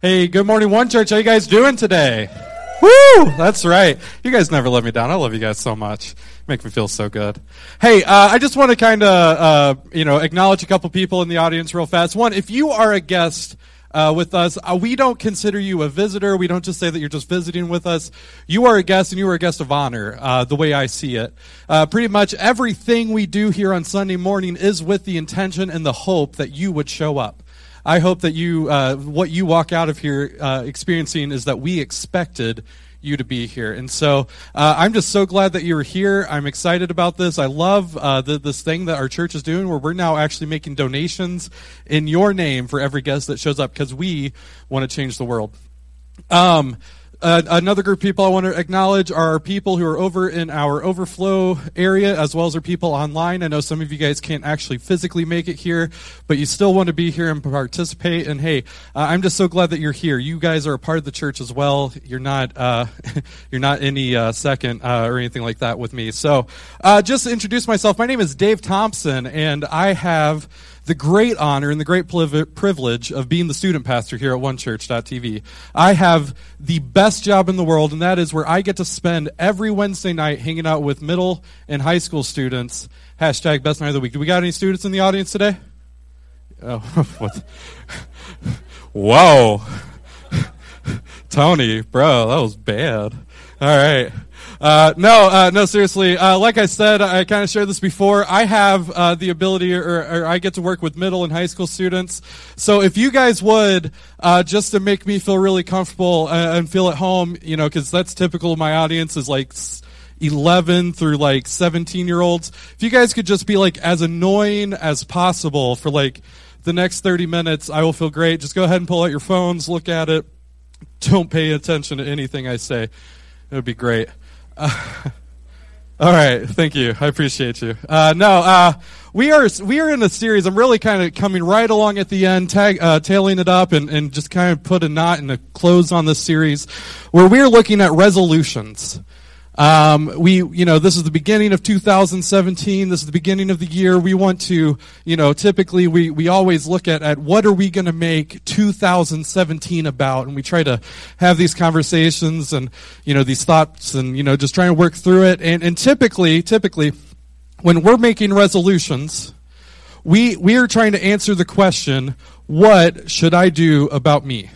Hey, good morning, One Church. How you guys doing today? Woo! That's right. You guys never let me down. I love you guys so much. Make me feel so good. Hey, uh, I just want to kind of, uh, you know, acknowledge a couple people in the audience real fast. One, if you are a guest uh, with us, uh, we don't consider you a visitor. We don't just say that you're just visiting with us. You are a guest, and you are a guest of honor. Uh, the way I see it, uh, pretty much everything we do here on Sunday morning is with the intention and the hope that you would show up. I hope that you, uh, what you walk out of here uh, experiencing is that we expected you to be here. And so uh, I'm just so glad that you're here. I'm excited about this. I love uh, the, this thing that our church is doing where we're now actually making donations in your name for every guest that shows up because we want to change the world. Um, uh, another group of people I want to acknowledge are people who are over in our overflow area, as well as our people online. I know some of you guys can't actually physically make it here, but you still want to be here and participate. And hey, uh, I'm just so glad that you're here. You guys are a part of the church as well. You're not uh, you're not any uh, second uh, or anything like that with me. So, uh, just to introduce myself, my name is Dave Thompson, and I have the great honor and the great privilege of being the student pastor here at onechurch.tv. I have the best job in the world, and that is where I get to spend every Wednesday night hanging out with middle and high school students. Hashtag best night of the week. Do we got any students in the audience today? Oh, what? Whoa. Tony, bro, that was bad. All right. Uh, no, uh, no, seriously. Uh, like I said, I kind of shared this before. I have uh, the ability, or, or, I get to work with middle and high school students. So if you guys would, uh, just to make me feel really comfortable uh, and feel at home, you know, because that's typical of my audience is like 11 through like 17 year olds. If you guys could just be like as annoying as possible for like the next 30 minutes, I will feel great. Just go ahead and pull out your phones, look at it. Don't pay attention to anything I say. It would be great. All right, thank you. I appreciate you. Uh, no, uh, we are we are in a series. I'm really kind of coming right along at the end, tag, uh, tailing it up, and, and just kind of put a knot and a close on this series, where we are looking at resolutions. Um, we, you know, this is the beginning of 2017. This is the beginning of the year. We want to, you know, typically we, we always look at, at what are we going to make 2017 about? And we try to have these conversations and, you know, these thoughts and, you know, just trying to work through it. And, and typically, typically, when we're making resolutions, we, we are trying to answer the question, what should I do about me?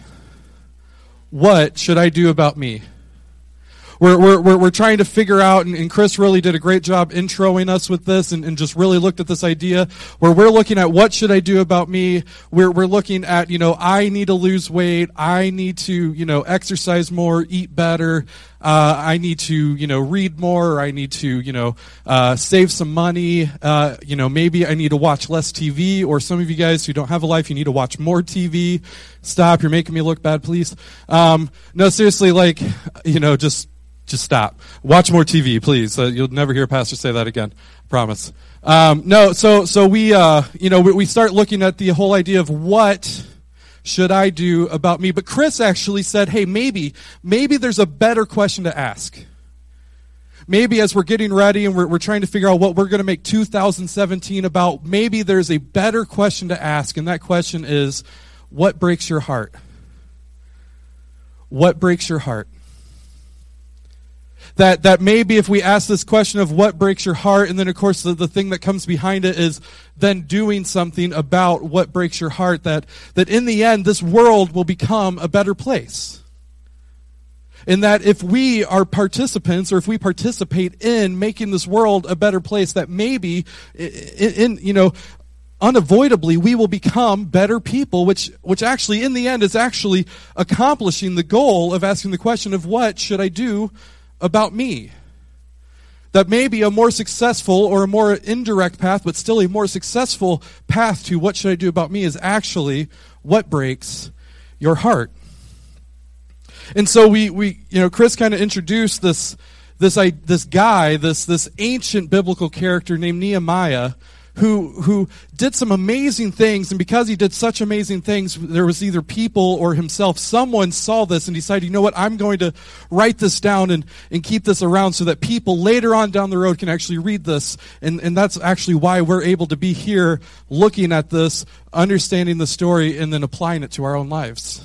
What should I do about me? We're, we're, we're, trying to figure out, and, and, Chris really did a great job introing us with this and, and, just really looked at this idea where we're looking at what should I do about me? We're, we're looking at, you know, I need to lose weight. I need to, you know, exercise more, eat better. Uh, I need to, you know, read more. or I need to, you know, uh, save some money. Uh, you know, maybe I need to watch less TV. Or some of you guys who don't have a life, you need to watch more TV. Stop! You're making me look bad, please. Um, no, seriously, like, you know, just just stop. Watch more TV, please. Uh, you'll never hear a pastor say that again. Promise. Um, no, so so we uh, you know we, we start looking at the whole idea of what should I do about me. But Chris actually said, hey, maybe maybe there's a better question to ask. Maybe as we're getting ready and we're, we're trying to figure out what we're going to make 2017 about, maybe there's a better question to ask, and that question is, what breaks your heart? What breaks your heart? That, that maybe if we ask this question of what breaks your heart, and then of course the, the thing that comes behind it is then doing something about what breaks your heart, that, that in the end this world will become a better place. And that if we are participants or if we participate in making this world a better place, that maybe in, in you know, unavoidably we will become better people which which actually in the end is actually accomplishing the goal of asking the question of what should i do about me. That may be a more successful or a more indirect path, but still a more successful path to what should I do about me is actually what breaks your heart. And so we, we you know, Chris kind of introduced this, this, this guy, this, this ancient biblical character named Nehemiah, who, who did some amazing things. And because he did such amazing things, there was either people or himself, someone saw this and decided, you know what, I'm going to write this down and, and keep this around so that people later on down the road can actually read this. And, and that's actually why we're able to be here looking at this, understanding the story, and then applying it to our own lives.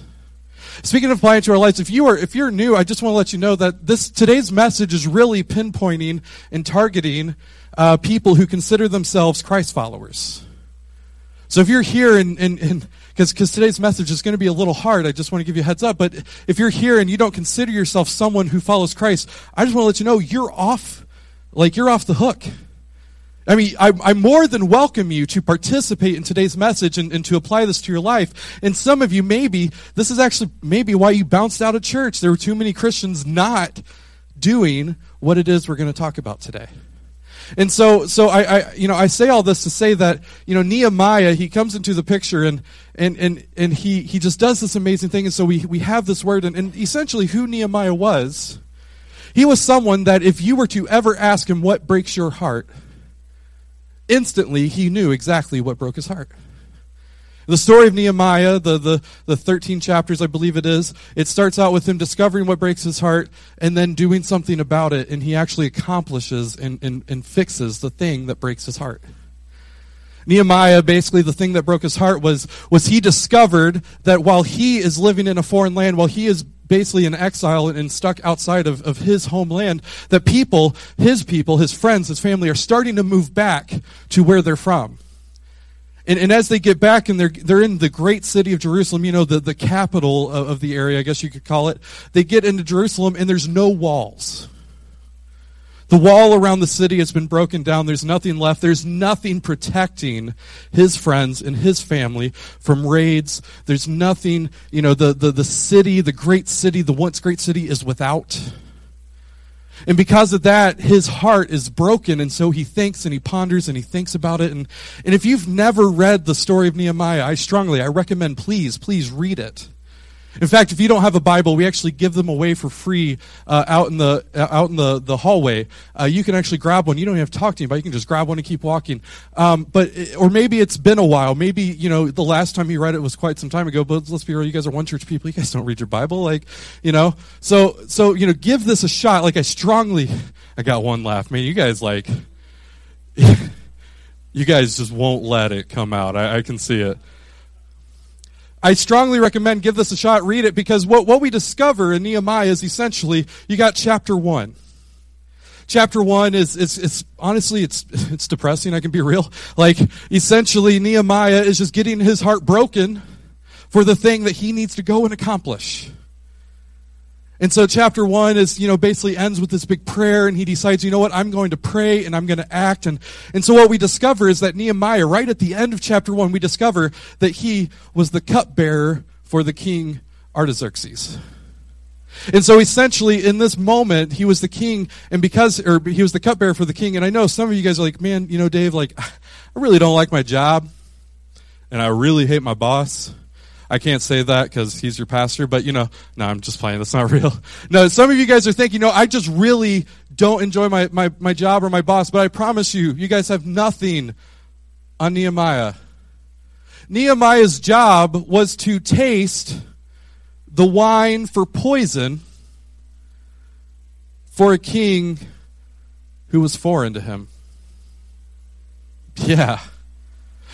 Speaking of applying to our lives, if you are if you're new, I just want to let you know that this today's message is really pinpointing and targeting uh, people who consider themselves Christ followers. So if you're here and and because today's message is going to be a little hard, I just want to give you a heads up. But if you're here and you don't consider yourself someone who follows Christ, I just want to let you know you're off, like you're off the hook. I mean, I, I, more than welcome you to participate in today's message and, and, to apply this to your life. And some of you, maybe, this is actually maybe why you bounced out of church. There were too many Christians not doing what it is we're going to talk about today. And so, so I, I, you know, I say all this to say that, you know, Nehemiah, he comes into the picture and, and, and, and he, he just does this amazing thing. And so we, we have this word and, and essentially who Nehemiah was, he was someone that if you were to ever ask him what breaks your heart, instantly he knew exactly what broke his heart. The story of Nehemiah, the, the, the 13 chapters, I believe it is, it starts out with him discovering what breaks his heart and then doing something about it, and he actually accomplishes and, and, and fixes the thing that breaks his heart. Nehemiah, basically, the thing that broke his heart was, was he discovered that while he is living in a foreign land, while he is basically in exile and, stuck outside of, of his homeland, that people, his people, his friends, his family, are starting to move back to where they're from. And, and as they get back and they're, they're in the great city of Jerusalem, you know, the, the capital of, of the area, I guess you could call it, they get into Jerusalem and there's no walls. The wall around the city has been broken down. There's nothing left. There's nothing protecting his friends and his family from raids. There's nothing, you know, the, the, the city, the great city, the once great city is without. And because of that, his heart is broken, and so he thinks and he ponders and he thinks about it. And, and if you've never read the story of Nehemiah, I strongly, I recommend please, please read it. In fact, if you don't have a Bible, we actually give them away for free uh, out in the uh, out in the the hallway. Uh, you can actually grab one. You don't have to talk to anybody. You can just grab one and keep walking. Um, but or maybe it's been a while. Maybe you know the last time you read it was quite some time ago. But let's be real. You guys are one church people. You guys don't read your Bible, like you know. So so you know, give this a shot. Like I strongly, I got one laugh. Man, you guys like. you guys just won't let it come out. I, I can see it. I strongly recommend give this a shot, read it, because what, what we discover in Nehemiah is essentially you got chapter one. Chapter one is, is, is honestly, it's, it's depressing, I can be real. Like, essentially, Nehemiah is just getting his heart broken for the thing that he needs to go and accomplish. And so chapter one is, you know, basically ends with this big prayer and he decides, you know what, I'm going to pray and I'm going to act. And, and so what we discover is that Nehemiah, right at the end of chapter one, we discover that he was the cupbearer for the king Artaxerxes. And so essentially in this moment, he was the king and because, or he was the cupbearer for the king. And I know some of you guys are like, man, you know, Dave, like, I really don't like my job and I really hate my boss I can't say that because he's your pastor, but you know, no, I'm just playing. That's not real. No, some of you guys are thinking, no, I just really don't enjoy my, my, my job or my boss, but I promise you, you guys have nothing on Nehemiah. Nehemiah's job was to taste the wine for poison for a king who was foreign to him. Yeah.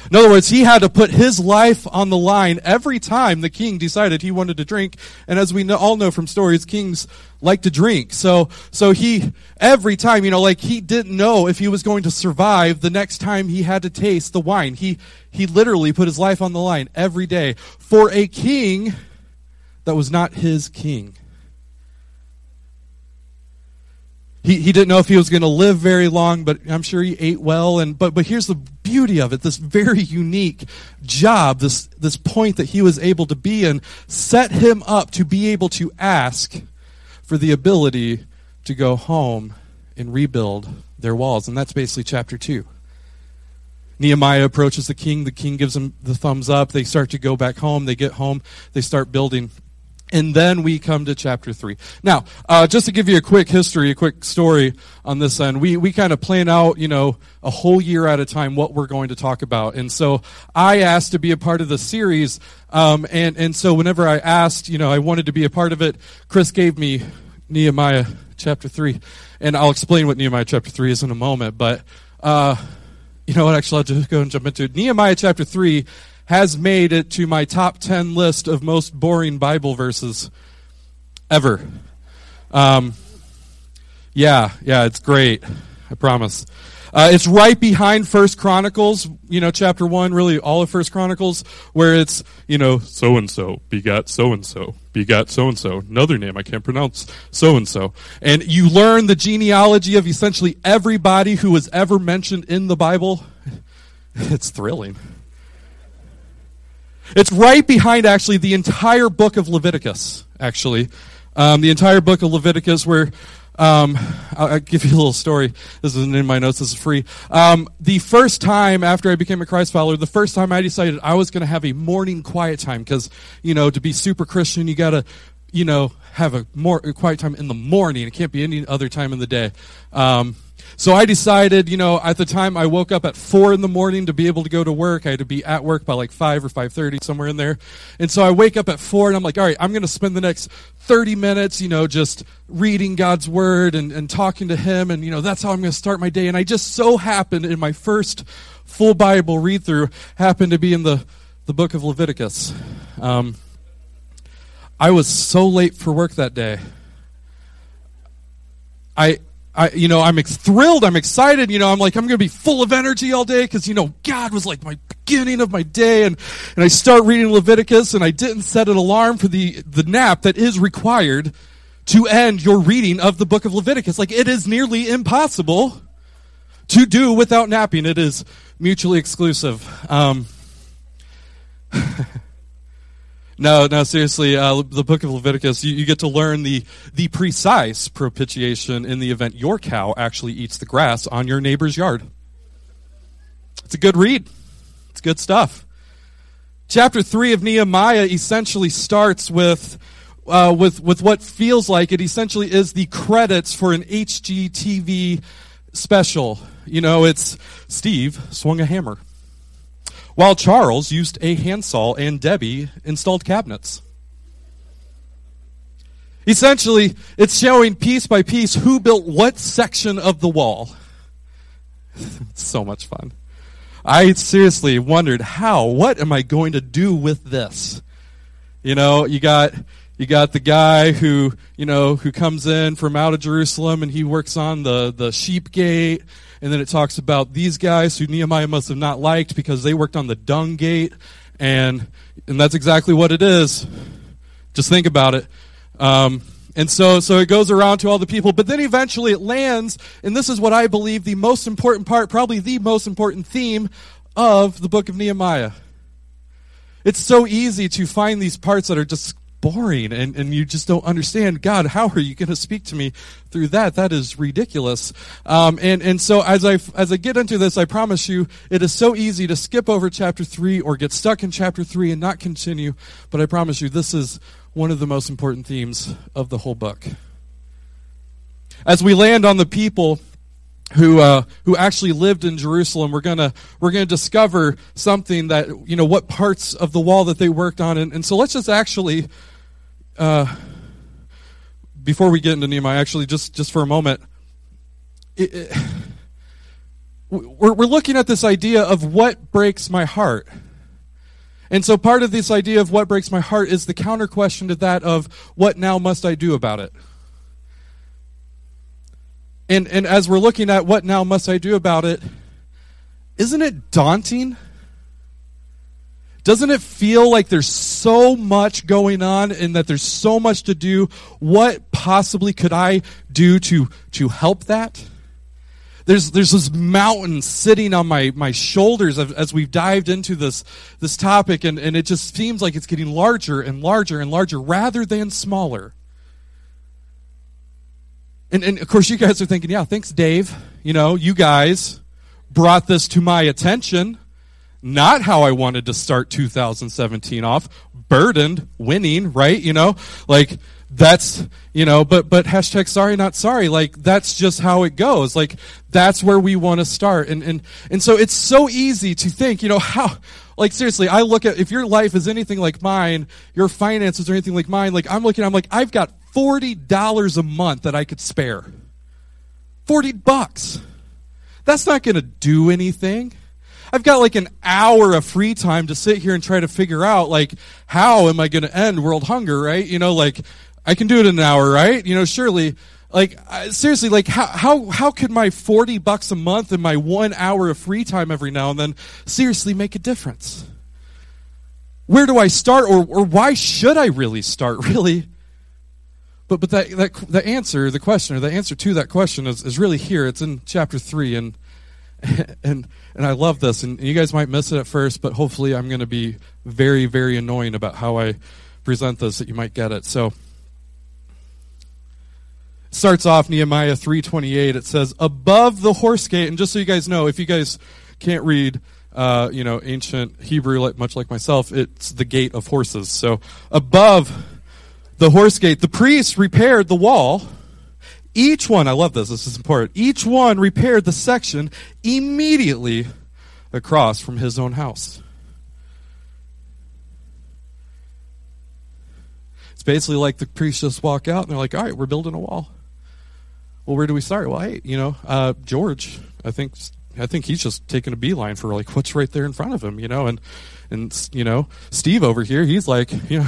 In other words, he had to put his life on the line every time the king decided he wanted to drink. And as we know, all know from stories, kings like to drink. So, so he, every time, you know, like he didn't know if he was going to survive the next time he had to taste the wine. He, he literally put his life on the line every day for a king that was not his king. He, he didn't know if he was going to live very long, but I'm sure he ate well. And but but here's the beauty of it: this very unique job, this this point that he was able to be in, set him up to be able to ask for the ability to go home and rebuild their walls, and that's basically chapter two. Nehemiah approaches the king. The king gives him the thumbs up. They start to go back home. They get home. They start building and then we come to chapter 3. Now, uh, just to give you a quick history, a quick story on this end, we, we kind of plan out, you know, a whole year at a time what we're going to talk about. And so I asked to be a part of the series. Um, and, and so whenever I asked, you know, I wanted to be a part of it, Chris gave me Nehemiah chapter 3. And I'll explain what Nehemiah chapter 3 is in a moment. But, uh, you know what? Actually, I'll just go and jump into it. Nehemiah chapter 3 has made it to my top 10 list of most boring Bible verses ever. Um, yeah, yeah, it's great. I promise. Uh, it's right behind First Chronicles, you know, chapter one, really all of First Chronicles, where it's, you know, so and so begot so and so begot so and so. Another name I can't pronounce, so and so. And you learn the genealogy of essentially everybody who was ever mentioned in the Bible. It's thrilling. It's right behind actually the entire book of Leviticus, actually. Um, the entire book of Leviticus, where um, I'll, I'll, give you a little story. This isn't in my notes. This is free. Um, the first time after I became a Christ follower, the first time I decided I was going to have a morning quiet time because, you know, to be super Christian, you got to, you know, have a more a quiet time in the morning. It can't be any other time in the day. Um, so I decided, you know, at the time I woke up at four in the morning to be able to go to work. I had to be at work by like five or five thirty, somewhere in there. And so I wake up at four and I'm like, all right, I'm going to spend the next thirty minutes, you know, just reading God's word and, and talking to Him, and you know, that's how I'm going to start my day. And I just so happened in my first full Bible read through happened to be in the the book of Leviticus. Um, I was so late for work that day. I I, you know, I'm ex- thrilled. I'm excited. You know, I'm like, I'm going to be full of energy all day because, you know, God was like my beginning of my day. And, and I start reading Leviticus and I didn't set an alarm for the, the nap that is required to end your reading of the book of Leviticus. Like, it is nearly impossible to do without napping. It is mutually exclusive. Um, No, no, seriously, uh, the book of Leviticus, you, you, get to learn the, the precise propitiation in the event your cow actually eats the grass on your neighbor's yard. It's a good read. It's good stuff. Chapter 3 of Nehemiah essentially starts with, uh, with, with what feels like it essentially is the credits for an HGTV special. You know, it's Steve swung a hammer while Charles used a handsaw and Debbie installed cabinets. Essentially, it's showing piece by piece who built what section of the wall. so much fun. I seriously wondered how, what am I going to do with this? You know, you got you got the guy who, you know, who comes in from out of Jerusalem and he works on the the sheep gate and then it talks about these guys who Nehemiah must have not liked because they worked on the dung gate. And, and that's exactly what it is. Just think about it. Um, and so, so it goes around to all the people, but then eventually it lands, and this is what I believe the most important part, probably the most important theme of the book of Nehemiah. It's so easy to find these parts that are just boring and, and you just don't understand god how are you going to speak to me through that? That is ridiculous. Um, and, and so as I, as I get into this i promise you it is so easy to skip over chapter 3 or get stuck in chapter 3 and not continue but i promise you this is one of the most important themes of the whole book. As we land on the people who uh, who actually lived in Jerusalem. We're gonna we're gonna discover something that you know what parts of the wall that they worked on, and, and so let's just actually uh, before we get into Nehemiah, actually, just, just for a moment, it, it, we're, we're looking at this idea of what breaks my heart. And so part of this idea of what breaks my heart is the counter question to that of what now must I do about it? And, and as we're looking at what now must I do about it, isn't it daunting? Doesn't it feel like there's so much going on and that there's so much to do? What possibly could I do to, to help that? There's, there's this mountain sitting on my, my shoulders as, we've dived into this, this topic, and, and it just seems like it's getting larger and larger and larger rather than smaller. And, and of course, you guys are thinking, yeah, thanks, Dave. You know, you guys brought this to my attention not how I wanted to start 2017 off. Burdened, winning, right? You know, like that's you know but but hashtag sorry not sorry. Like that's just how it goes. Like that's where we want to start. And and and so it's so easy to think you know how like seriously i look at if your life is anything like mine your finances are anything like mine like i'm looking i'm like i've got $40 a month that i could spare. 40 bucks. That's not going to do anything I've got like an hour of free time to sit here and try to figure out like how am I going to end world hunger, right? You know, like I can do it in an hour, right? You know, surely like seriously like how how how could my 40 bucks a month and my 1 hour of free time every now and then seriously make a difference? Where do I start or or why should I really start really? But but that that the answer, the question or the answer to that question is is really here. It's in chapter 3 and and and I love this and you guys might miss it at first, but hopefully I'm going to be very very annoying about how I present this that you might get it. So starts off Nehemiah 3:28. It says, "Above the horse gate." And just so you guys know, if you guys can't read, uh, you know, ancient Hebrew, like, much like myself, it's the gate of horses. So above the horse gate, the priests repaired the wall. Each one, I love this. This is important. Each one repaired the section immediately across from his own house. It's basically like the priests just walk out and they're like, all right, we're building a wall well, where do we start? Well, hey, you know, uh, George, I think, I think he's just taking a beeline for like what's right there in front of him, you know, and, and, you know, Steve over here, he's like, you know,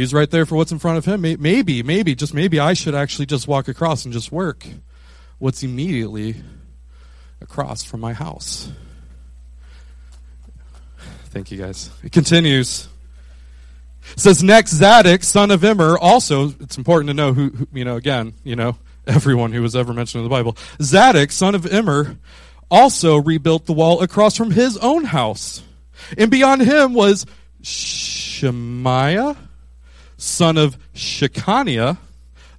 he's right there for what's in front of him. Maybe, maybe, just maybe I should actually just walk across and just work what's immediately across from my house. Thank you guys. It continues. It says next Zadok, son of Immer, also it's important to know who, who you know again, you know, everyone who was ever mentioned in the Bible. Zadok, son of Immer, also rebuilt the wall across from his own house. And beyond him was Shemaiah, son of Shechaniah,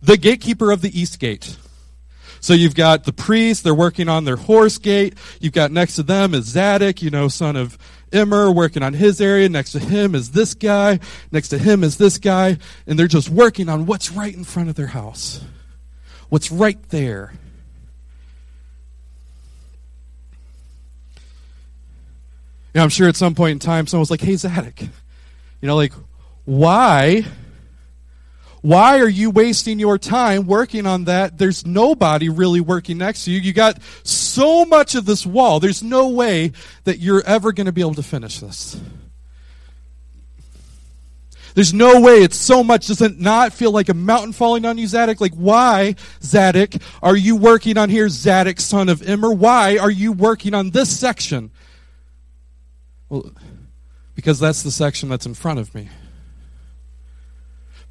the gatekeeper of the east gate. So you've got the priests, they're working on their horse gate. You've got next to them is Zadok, you know, son of Immer, working on his area. Next to him is this guy. Next to him is this guy. And they're just working on what's right in front of their house what's right there. You know, I'm sure at some point in time someone was like, hey, Zadok, you know, like, why? Why are you wasting your time working on that? There's nobody really working next to you. You got so much of this wall. There's no way that you're ever going to be able to finish this. There's no way it's so much. Does it not feel like a mountain falling on you, Zadok? Like, why, Zadok, are you working on here, Zadok, son of Immer? Why are you working on this section? Well, because that's the section that's in front of me.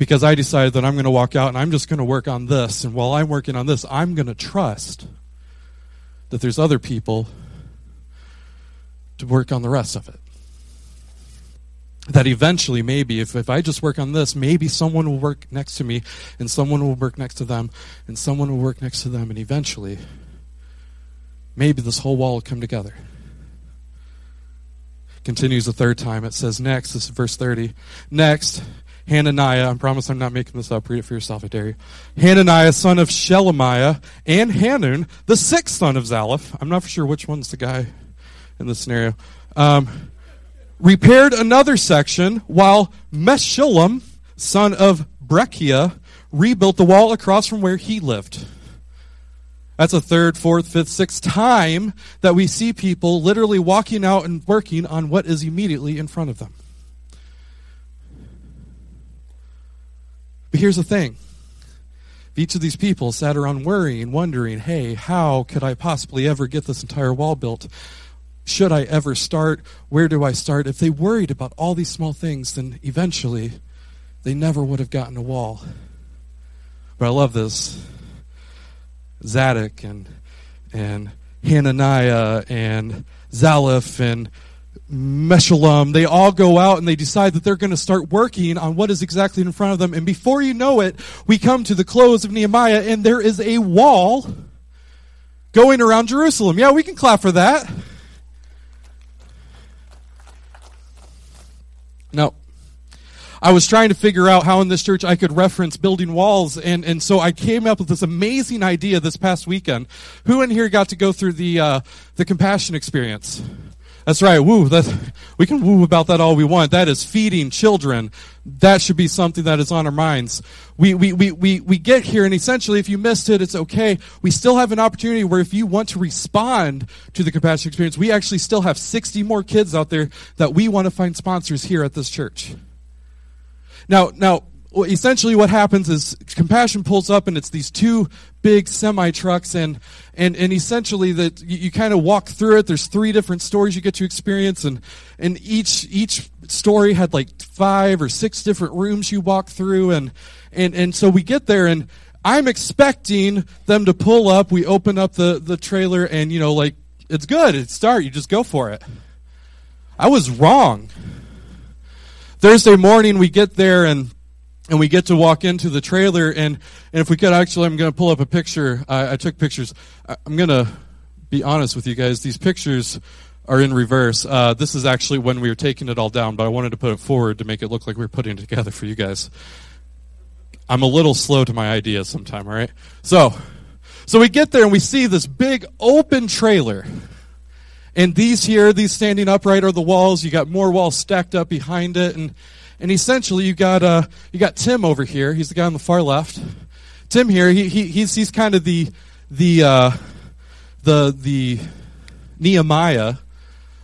Because I decided that I'm going to walk out and I'm just going to work on this. And while I'm working on this, I'm going to trust that there's other people to work on the rest of it. That eventually maybe if, if i just work on this maybe someone will work next to me and someone will work next to them and someone will work next to them. And eventually maybe this whole wall will come together. Continues a third time. It says next this is verse 30 next hananiah i promise i'm not making this up read it for yourself i dare you hananiah son of shelemiah and hanun the sixth son of zalaph i'm not sure which one's the guy in this scenario um, repaired another section while Meshullam, son of Berechiah, rebuilt the wall across from where he lived. That's a third, fourth, fifth, sixth time that we see people literally walking out and working on what is immediately in front of them. But here's the thing. If Each of these people sat around worrying, wondering, hey, how could I possibly ever get this entire wall built? should I ever start? Where do I start? If they worried about all these small things, then eventually they never would have gotten a wall. But I love this. Zadok and and Hananiah and Zalaph and Meshullam, they all go out and they decide that they're going to start working on what is exactly in front of them. And before you know it, we come to the close of Nehemiah and there is a wall going around Jerusalem. Yeah, we can clap for that. No. I was trying to figure out how in this church I could reference building walls, and, and so I came up with this amazing idea this past weekend. Who in here got to go through the uh, the compassion experience? That's right. Woo. That's, we can woo about that all we want. That is feeding children. That should be something that is on our minds. We, we, we, we, we get here, and essentially, if you missed it, it's okay. We still have an opportunity where if you want to respond to the compassion experience, we actually still have 60 more kids out there that we want to find sponsors here at this church. Now, now, essentially what happens is compassion pulls up and it's these two big semi trucks and and and essentially that you, you kind of walk through it. There's three different stories you get to experience and and each each story had like five or six different rooms you walk through and and and so we get there and i'm expecting them to pull up. We open up the the trailer and you know like it's good. It's start. You just go for it. I was wrong. Thursday morning we get there and and we get to walk into the trailer and, and if we could actually i'm going to pull up a picture. I, I took pictures. I, i'm going to be honest with you guys. These pictures are in reverse. Uh, this is actually when we were taking it all down but i wanted to put it forward to make it look like we were putting it together for you guys. I'm a little slow to my ideas sometime all right? So so we get there and we see this big open trailer. And these here these standing upright are the walls. You got more walls stacked up behind it. And and essentially, you got uh, you got Tim over here. He's the guy on the far left. Tim here, he, he he's he's kind of the the uh, the the Nehemiah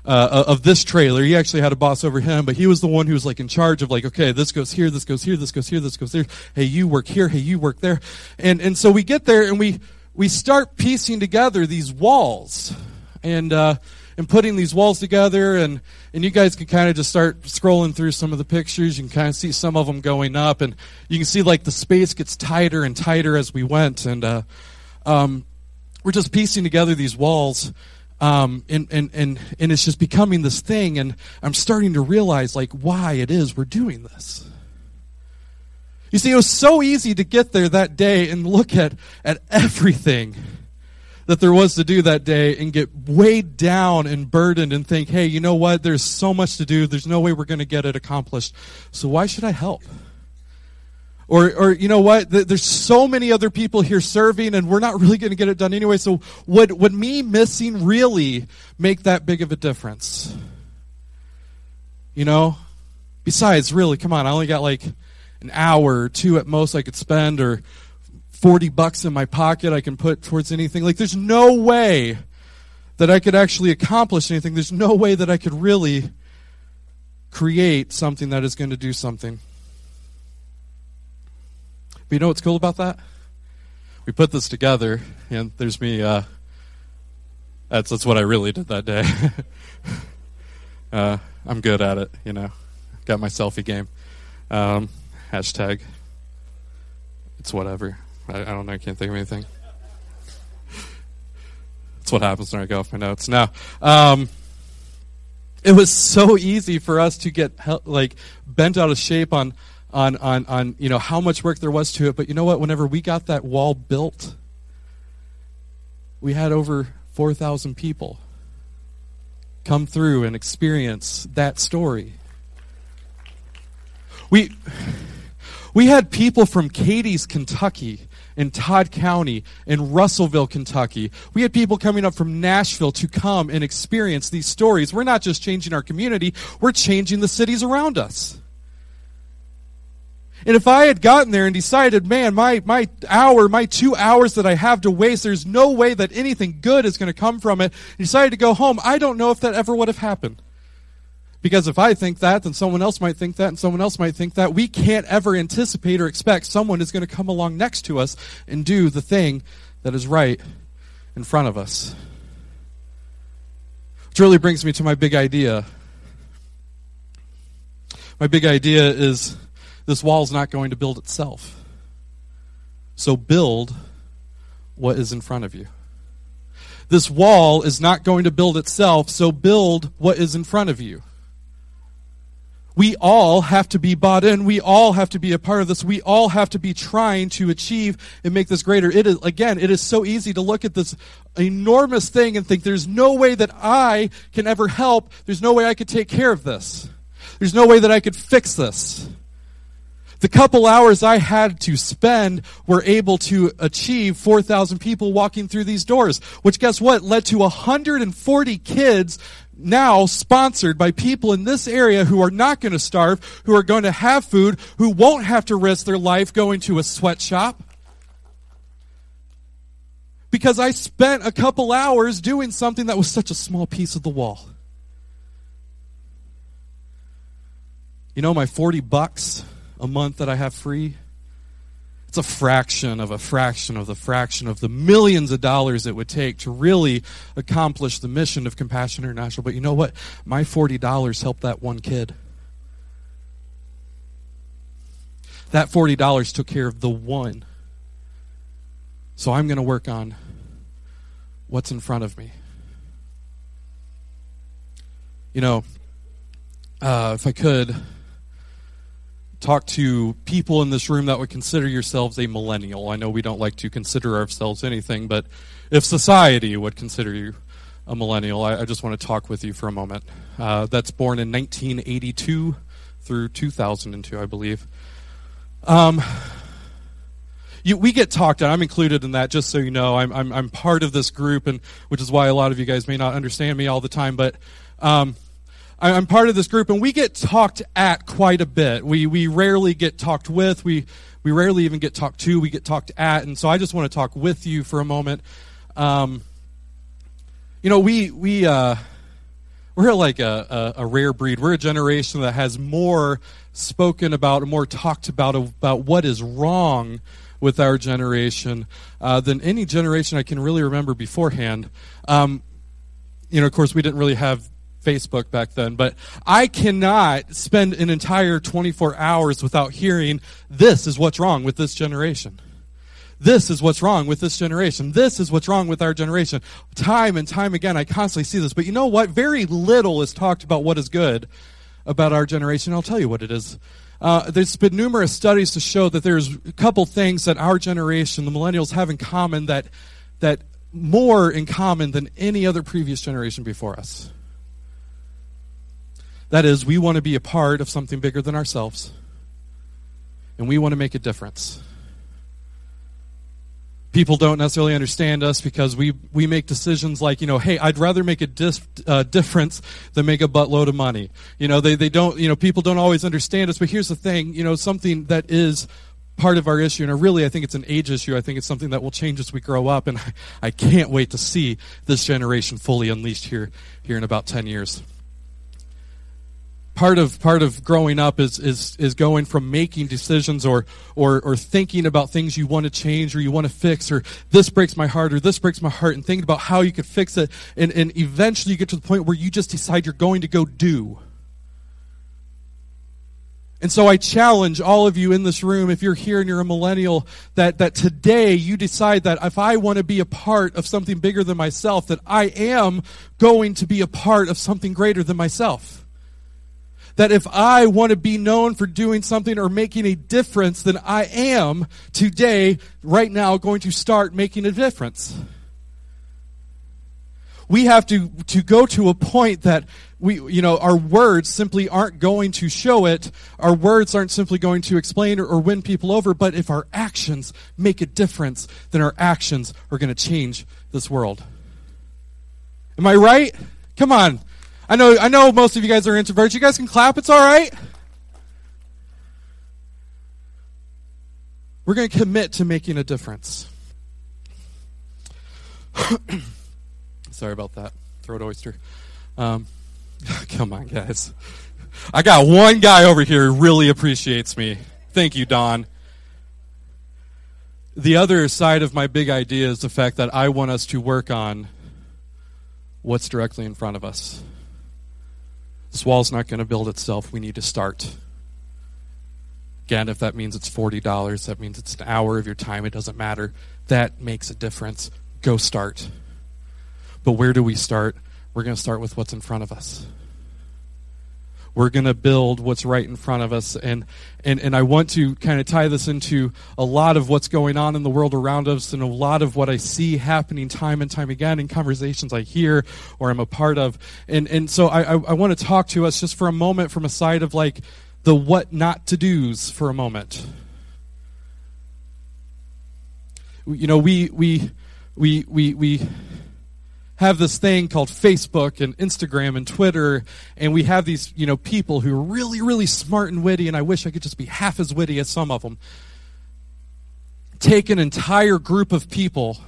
uh, of this trailer. He actually had a boss over him, but he was the one who was like in charge of like, okay, this goes here, this goes here, this goes here, this goes there. Hey, you work here. Hey, you work there. And and so we get there and we we start piecing together these walls, and uh, and putting these walls together and and you guys can kind of just start scrolling through some of the pictures. You can kind of see some of them going up and you can see like the space gets tighter and tighter as we went and uh, um, we're just piecing together these walls um, and, and, and, and it's just becoming this thing and i'm starting to realize like why it is we're doing this. You see it was so easy to get there that day and look at, at everything that there was to do that day and get weighed down and burdened and think, hey, you know what? There's so much to do. There's no way we're going to get it accomplished. So why should I help? Or, or you know what? There's so many other people here serving, and we're not really going to get it done anyway. So would would me missing really make that big of a difference? You know. Besides, really, come on! I only got like an hour or two at most I could spend, or 40 bucks in my pocket I can put towards anything. Like, there's no way that I could actually accomplish anything. There's no way that I could really create something that is going to do something. But you know what's cool about that? We put this together, and there's me. Uh, that's that's what I really did that day. uh, I'm good at it, you know. Got my selfie game. Um, hashtag. It's whatever. I, I don't know. I can't think of anything. That's what happens when I go off my notes. Now, um, it was so easy for us to get like bent out of shape on on on on you know how much work there was to it. But you know what? Whenever we got that wall built, we had over four thousand people come through and experience that story. We we had people from Cadiz, Kentucky, in Todd County, in Russellville, Kentucky. We had people coming up from Nashville to come and experience these stories. We're not just changing our community, we're changing the cities around us. And if I had gotten there and decided, man, my, my hour, my two hours that I have to waste, there's no way that anything good is going to come from it, decided to go home, I don't know if that ever would have happened. Because if I think that, then someone else might think that, and someone else might think that. We can't ever anticipate or expect someone is going to come along next to us and do the thing that is right in front of us. Which really brings me to my big idea. My big idea is this wall is not going to build itself. So build what is in front of you. This wall is not going to build itself, so build what is in front of you we all have to be bought in. We all have to be a part of this. We all have to be trying to achieve and make this greater. It is, again, it is so easy to look at this enormous thing and think there's no way that I can ever help. There's no way I could take care of this. There's no way that I could fix this. The couple hours I had to spend were able to achieve 4,000 people walking through these doors, which guess what? Led to 140 kids now sponsored by people in this area who are not going to starve, who are going to have food, who won't have to risk their life going to a sweatshop. Because I spent a couple hours doing something that was such a small piece of the wall. You know, my 40 bucks a month that I have free, a fraction of a fraction of the fraction of the millions of dollars it would take to really accomplish the mission of Compassion International. But you know what? My $40 helped that one kid. That $40 took care of the one. So I'm going to work on what's in front of me. You know, uh, if I could talk to people in this room that would consider yourselves a millennial. I know we don't like to consider ourselves anything, but if society would consider you a millennial, I, I just want to talk with you for a moment. Uh, that's born in 1982 through 2002, I believe. Um, you, we get talked I'm included in that, just so you know. I'm, I'm, I'm part of this group, and which is why a lot of you guys may not understand me all the time. But um, I'm part of this group, and we get talked at quite a bit. We, we rarely get talked with. We, we rarely even get talked to. We get talked at. And so I just want to talk with you for a moment. Um, you know, we, we, uh, we're like a, a, a, rare breed. We're a generation that has more spoken about, more talked about, about what is wrong with our generation uh, than any generation I can really remember beforehand. Um, you know, of course, we didn't really have Facebook back then, but I cannot spend an entire 24 hours without hearing this is what's wrong with this generation. This is what's wrong with this generation. This is what's wrong with our generation. Time and time again, I constantly see this. But you know what? Very little is talked about what is good about our generation. I'll tell you what it is. Uh, there's been numerous studies to show that there's a couple things that our generation, the millennials, have in common that that more in common than any other previous generation before us. That is, we want to be a part of something bigger than ourselves, and we want to make a difference. People don't necessarily understand us because we, we make decisions like, you know, hey, I'd rather make a uh, difference than make a buttload of money. You know, they, they don't, you know, people don't always understand us, but here's the thing, you know, something that is part of our issue, and really I think it's an age issue. I think it's something that will change as we grow up, and I, I can't wait to see this generation fully unleashed here, here in about 10 years part of part of growing up is is is going from making decisions or or or thinking about things you want to change or you want to fix or this breaks my heart or this breaks my heart and thinking about how you could fix it. And and eventually you get to the point where you just decide you're going to go do. And so I challenge all of you in this room, if you're here and you're a millennial, that, that today you decide that if I want to be a part of something bigger than myself, that I am going to be a part of something greater than myself that if I want to be known for doing something or making a difference, then I am today, right now, going to start making a difference. We have to, to go to a point that we, you know, our words simply aren't going to show it. Our words aren't simply going to explain or, or win people over. But if our actions make a difference, then our actions are going to change this world. Am I right? Come on. I know, I know most of you guys are introverts. You guys can clap. It's all right. We're going to commit to making a difference. Sorry about that. Throat oyster. Um, come on, guys. I got one guy over here who really appreciates me. Thank you, Don. The other side of my big idea is the fact that I want us to work on what's directly in front of us. This wall's not going to build itself. We need to start. Again, if that means it's $40, that means it's an hour of your time, it doesn't matter. That makes a difference. Go start. But where do we start? We're going to start with what's in front of us. We're going to build what's right in front of us. And, and, and I want to kind of tie this into a lot of what's going on in the world around us and a lot of what I see happening time and time again in conversations I hear or I'm a part of. And, and so I, I, I want to talk to us just for a moment from a side of like the what not to do's for a moment. You know, we, we, we, we, we, have this thing called Facebook and Instagram and Twitter, and we have these, you know, people who are really, really smart and witty, and I wish I could just be half as witty as some of them. Take an entire group of people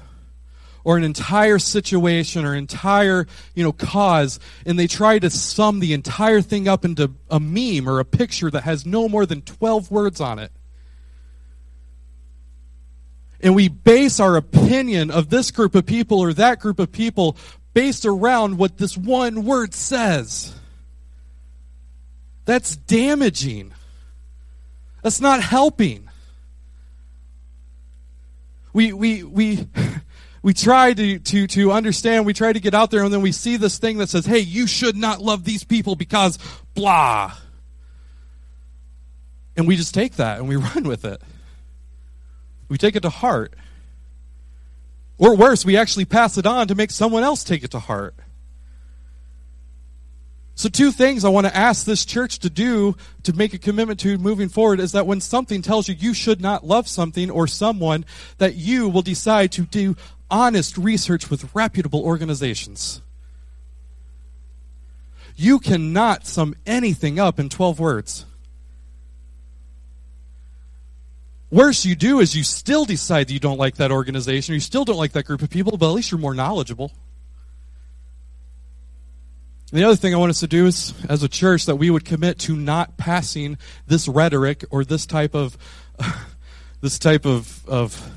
or an entire situation or entire, you know, cause, and they try to sum the entire thing up into a meme or a picture that has no more than 12 words on it. And we base our opinion of this group of people or that group of people based around what this one word says. That's damaging. That's not helping. We, we, we, we try to, to, to understand, we try to get out there, and then we see this thing that says, hey, you should not love these people because blah. And we just take that and we run with it. We take it to heart. Or worse, we actually pass it on to make someone else take it to heart. So, two things I want to ask this church to do to make a commitment to moving forward is that when something tells you you should not love something or someone, that you will decide to do honest research with reputable organizations. You cannot sum anything up in 12 words. Worse, you do is you still decide that you don't like that organization, or you still don't like that group of people, but at least you're more knowledgeable. The other thing I want us to do is, as a church, that we would commit to not passing this rhetoric or this type of, this type of, of,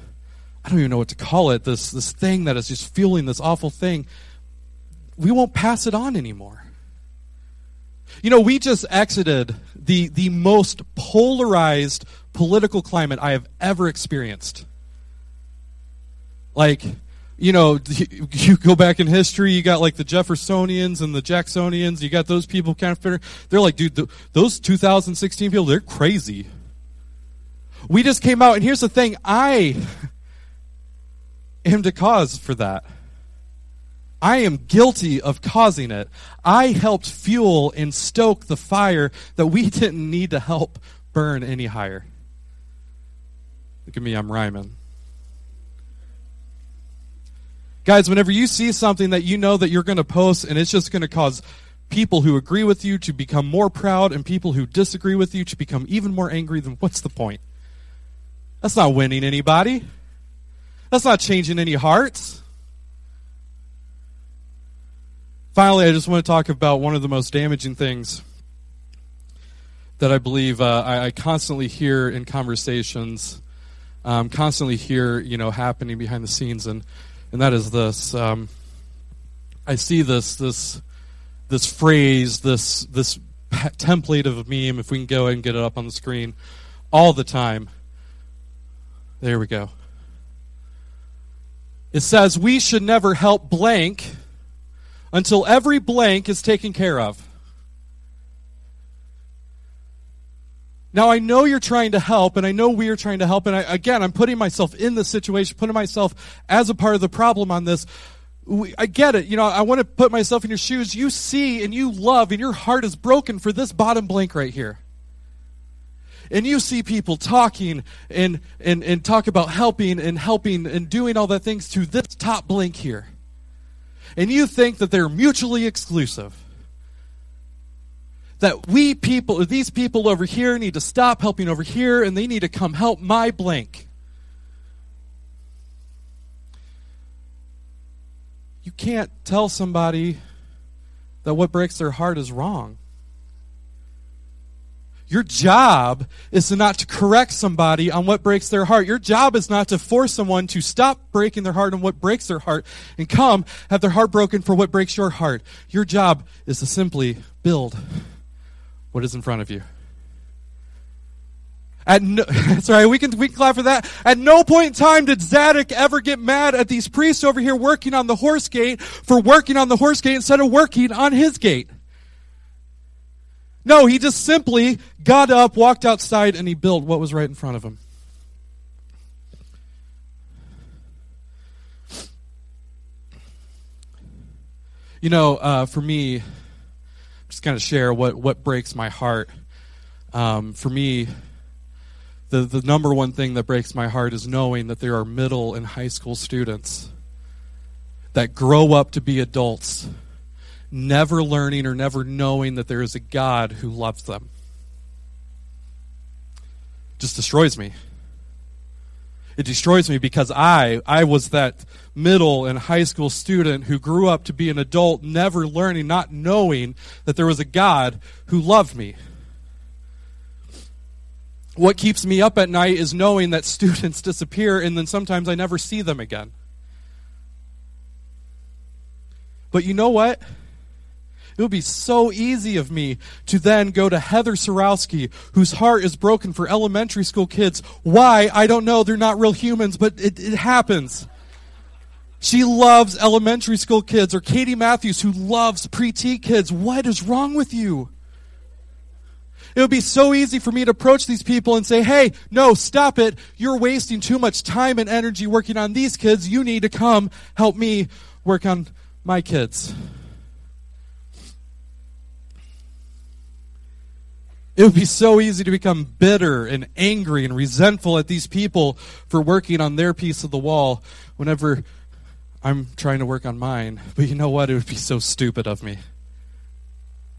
I don't even know what to call it, this, this thing that is just fueling this awful thing. We won't pass it on anymore. You know, we just exited the, the most polarized political climate I have ever experienced. Like, you know, you go back in history, you got like the Jeffersonians and the Jacksonians, you got those people kind of, they're like, dude, those 2016 people, they're crazy. We just came out, and here's the thing I am the cause for that. I am guilty of causing it. I helped fuel and stoke the fire that we didn't need to help burn any higher. Look at me, I'm rhyming. Guys, whenever you see something that you know that you're going to post and it's just going to cause people who agree with you to become more proud and people who disagree with you to become even more angry, then what's the point? That's not winning anybody. That's not changing any hearts. Finally, I just want to talk about one of the most damaging things that I believe uh, I, I constantly hear in conversations um, constantly hear, you know, happening behind the scenes, and and that is this. Um, I see this this this phrase, this this template of a meme. If we can go and get it up on the screen, all the time. There we go. It says we should never help blank until every blank is taken care of. Now, I know you're trying to help, and I know we are trying to help, and I, again, I'm putting myself in this situation, putting myself as a part of the problem on this. We, I get it. You know, I want to put myself in your shoes. You see and you love, and your heart is broken for this bottom blank right here. And you see people talking and, and, and talk about helping and helping and doing all the things to this top blank here. And you think that they're mutually exclusive that we people, these people over here need to stop helping over here and they need to come help my blank. You can't tell somebody that what breaks their heart is wrong. Your job is not to correct somebody on what breaks their heart. Your job is not to force someone to stop breaking their heart on what breaks their heart and come have their heart broken for what breaks your heart. Your job is to simply build what is in front of you. At no, sorry, we can we can clap for that. At no point in time did Zadok ever get mad at these priests over here working on the horse gate for working on the horse gate instead of working on his gate. No, he just simply got up, walked outside, and he built what was right in front of him. You know, uh, for me, just kind of share what, what breaks my heart. Um, for me, the, the number one thing that breaks my heart is knowing that there are middle and high school students that grow up to be adults, never learning or never knowing that there is a God who loves them. Just destroys me. It destroys me because I I was that middle and high school student who grew up to be an adult never learning not knowing that there was a God who loved me. What keeps me up at night is knowing that students disappear and then sometimes I never see them again. But you know what? It would be so easy of me to then go to Heather Sorowski, whose heart is broken for elementary school kids. Why? I don't know. They're not real humans, but it, it happens. She loves elementary school kids, or Katie Matthews, who loves pre-K kids. What is wrong with you? It would be so easy for me to approach these people and say, hey, no, stop it. You're wasting too much time and energy working on these kids. You need to come help me work on my kids. It would be so easy to become bitter and angry and resentful at these people for working on their piece of the wall whenever I'm trying to work on mine. But you know what? It would be so stupid of me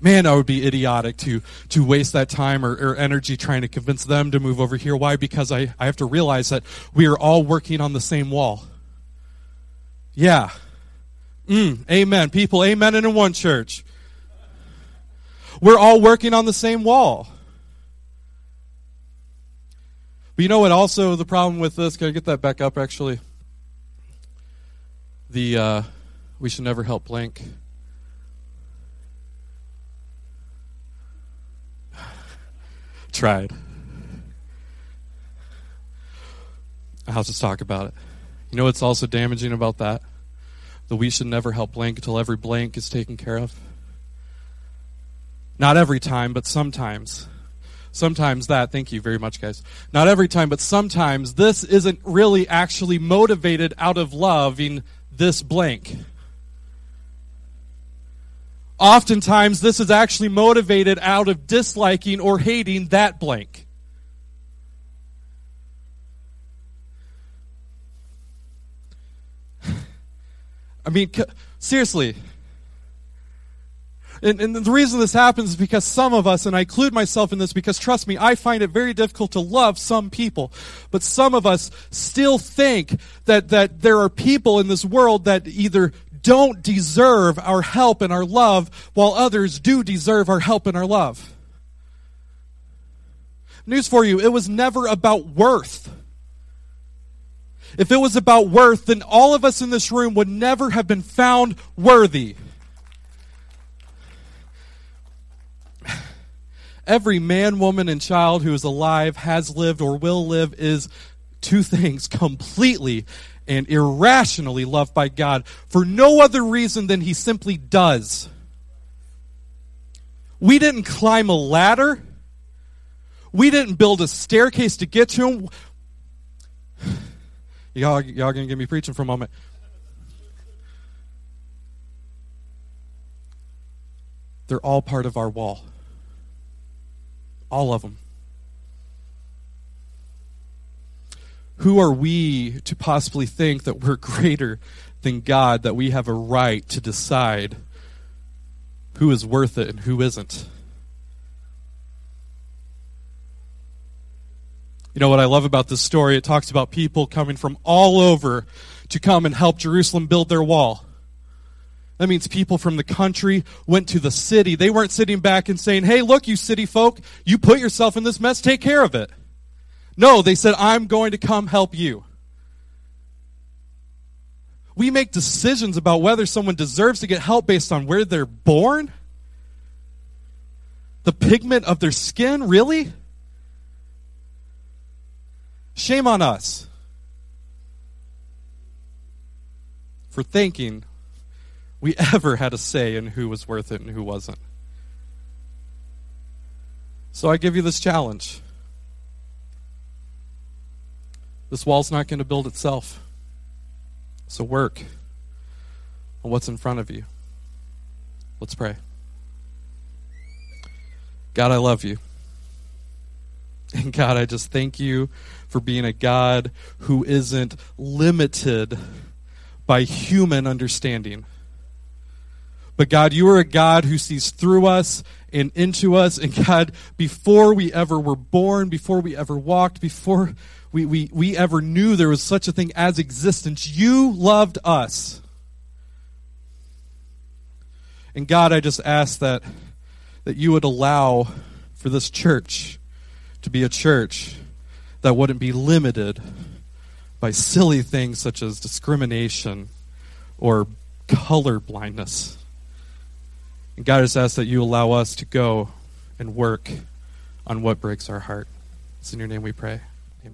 man, I would be idiotic to to waste that time or, or, energy trying to convince them to move over here. Why? Because I, I have to realize that we are all working on the same wall. Yeah. Mm, amen. People, amen in one church. We're all working on the same wall. But you know what also the problem with this? Can I get that back up actually? The uh, we should never help blank. tried. I have to talk about it. You know what's also damaging about that? That we should never help blank until every blank is taken care of. Not every time, but sometimes. Sometimes that, thank you very much, guys. Not every time, but sometimes this isn't really actually motivated out of loving this blank. Oftentimes, this is actually motivated out of disliking or hating that blank. I mean, seriously. And, and, the reason this happens is because some of us, and I include myself in this because trust me, I find it very difficult to love some people. But some of us still think that, that there are people in this world that either don't deserve our help and our love, while others do deserve our help and our love. News for you, it was never about worth. If it was about worth, then all of us in this room would never have been found worthy. Every man, woman, and child who is alive, has lived, or will live is two things completely and irrationally loved by God for no other reason than he simply does. We didn't climb a ladder. We didn't build a staircase to get to him. Y'all, y'all gonna get me preaching for a moment. They're all part of our wall. All of them. Who are we to possibly think that we're greater than God, that we have a right to decide who is worth it and who isn't? You know what I love about this story? It talks about people coming from all over to come and help Jerusalem build their wall. That means people from the country went to the city. They weren't sitting back and saying, Hey, look, you city folk, you put yourself in this mess, take care of it. No, they said, I'm going to come help you. We make decisions about whether someone deserves to get help based on where they're born, the pigment of their skin, really? Shame on us for thinking we ever had a say in who was worth it and who wasn't. So I give you this challenge. This wall's not going to build itself. So work on what's in front of you. Let's pray. God, I love you. And God, I just thank you for being a God who isn't limited by human understanding. But God, you are a God who sees through us and into us. And God, before we ever were born, before we ever walked, before we, we, we ever knew there was such a thing as existence, you loved us. And God, I just ask that, that you would allow for this church to be a church that wouldn't be limited by silly things such as discrimination or color blindness. And God has asked that you allow us to go and work on what breaks our heart. It's in your name we pray.